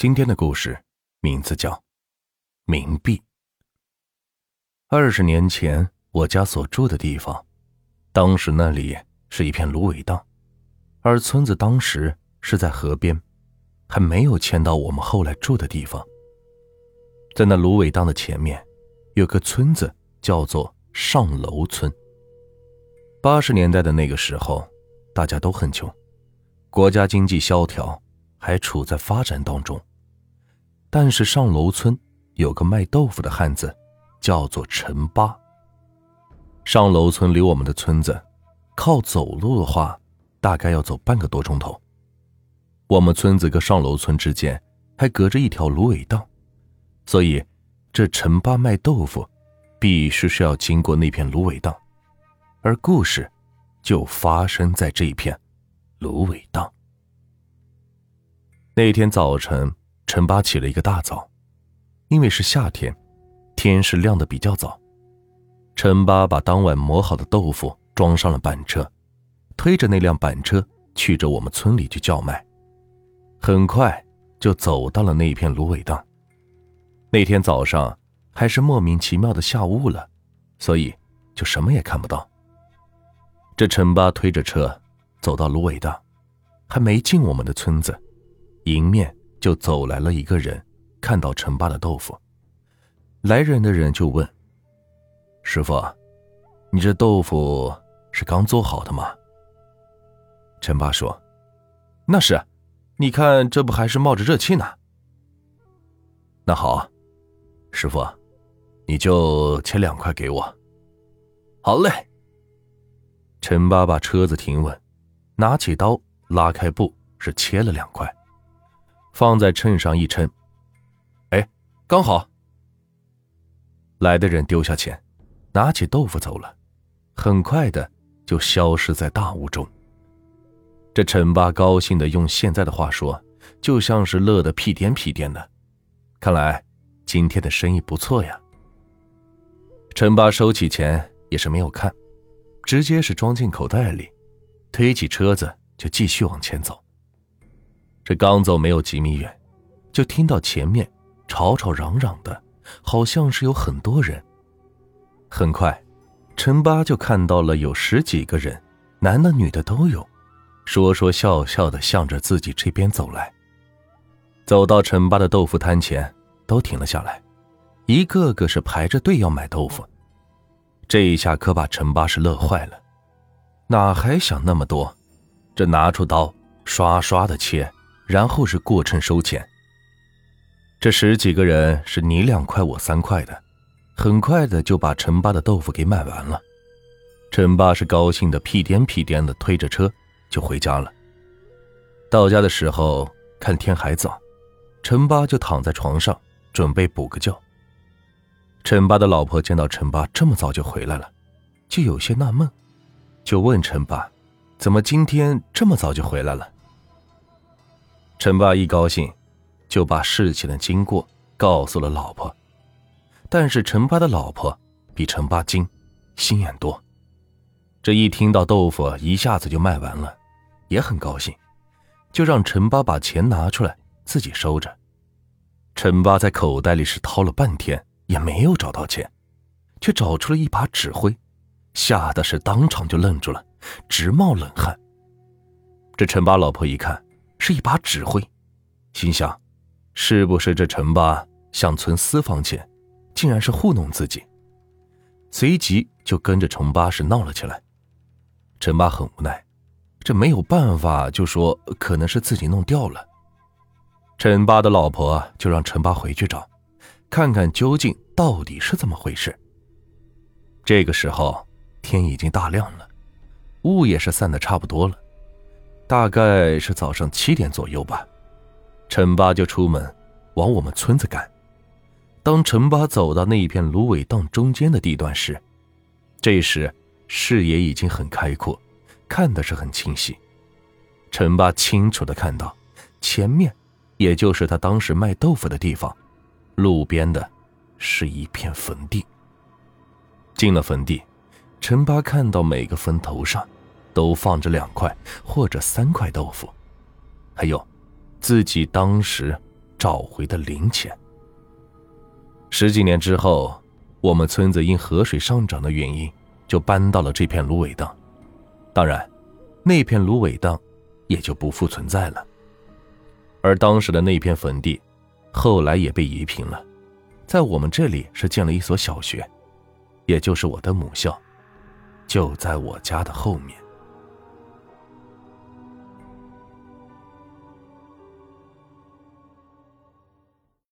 今天的故事名字叫《冥币》。二十年前，我家所住的地方，当时那里是一片芦苇荡，而村子当时是在河边，还没有迁到我们后来住的地方。在那芦苇荡的前面，有个村子叫做上楼村。八十年代的那个时候，大家都很穷，国家经济萧条，还处在发展当中。但是上楼村有个卖豆腐的汉子，叫做陈八。上楼村离我们的村子，靠走路的话，大概要走半个多钟头。我们村子跟上楼村之间还隔着一条芦苇荡，所以这陈八卖豆腐，必须是要经过那片芦苇荡，而故事就发生在这一片芦苇荡。那天早晨。陈八起了一个大早，因为是夏天，天是亮的比较早。陈八把当晚磨好的豆腐装上了板车，推着那辆板车去着我们村里去叫卖。很快就走到了那片芦苇荡。那天早上还是莫名其妙的下雾了，所以就什么也看不到。这陈八推着车走到芦苇荡，还没进我们的村子，迎面。就走来了一个人，看到陈爸的豆腐，来人的人就问：“师傅，你这豆腐是刚做好的吗？”陈爸说：“那是，你看这不还是冒着热气呢。”那好，师傅，你就切两块给我。好嘞。陈爸把车子停稳，拿起刀拉开布，是切了两块。放在秤上一称，哎，刚好。来的人丢下钱，拿起豆腐走了，很快的就消失在大雾中。这陈八高兴的用现在的话说，就像是乐得屁颠屁颠的。看来今天的生意不错呀。陈八收起钱也是没有看，直接是装进口袋里，推起车子就继续往前走。这刚走没有几米远，就听到前面吵吵嚷嚷的，好像是有很多人。很快，陈八就看到了有十几个人，男的女的都有，说说笑笑的向着自己这边走来。走到陈八的豆腐摊前，都停了下来，一个个是排着队要买豆腐。这一下可把陈八是乐坏了，哪还想那么多？这拿出刀，刷刷的切。然后是过秤收钱。这十几个人是你两块我三块的，很快的就把陈八的豆腐给卖完了。陈八是高兴的屁颠屁颠的推着车就回家了。到家的时候看天还早，陈八就躺在床上准备补个觉。陈八的老婆见到陈八这么早就回来了，就有些纳闷，就问陈八：“怎么今天这么早就回来了？”陈八一高兴，就把事情的经过告诉了老婆。但是陈八的老婆比陈八精，心眼多。这一听到豆腐一下子就卖完了，也很高兴，就让陈八把钱拿出来自己收着。陈八在口袋里是掏了半天，也没有找到钱，却找出了一把纸灰，吓得是当场就愣住了，直冒冷汗。这陈八老婆一看。是一把纸灰，心想：是不是这陈八想存私房钱，竟然是糊弄自己？随即就跟着陈八是闹了起来。陈八很无奈，这没有办法，就说可能是自己弄掉了。陈八的老婆就让陈八回去找，看看究竟到底是怎么回事。这个时候天已经大亮了，雾也是散的差不多了。大概是早上七点左右吧，陈八就出门往我们村子赶。当陈八走到那一片芦苇荡中间的地段时，这时视野已经很开阔，看的是很清晰。陈八清楚的看到，前面也就是他当时卖豆腐的地方，路边的是一片坟地。进了坟地，陈八看到每个坟头上。都放着两块或者三块豆腐，还有自己当时找回的零钱。十几年之后，我们村子因河水上涨的原因，就搬到了这片芦苇荡。当然，那片芦苇荡也就不复存在了。而当时的那片坟地，后来也被夷平了，在我们这里是建了一所小学，也就是我的母校，就在我家的后面。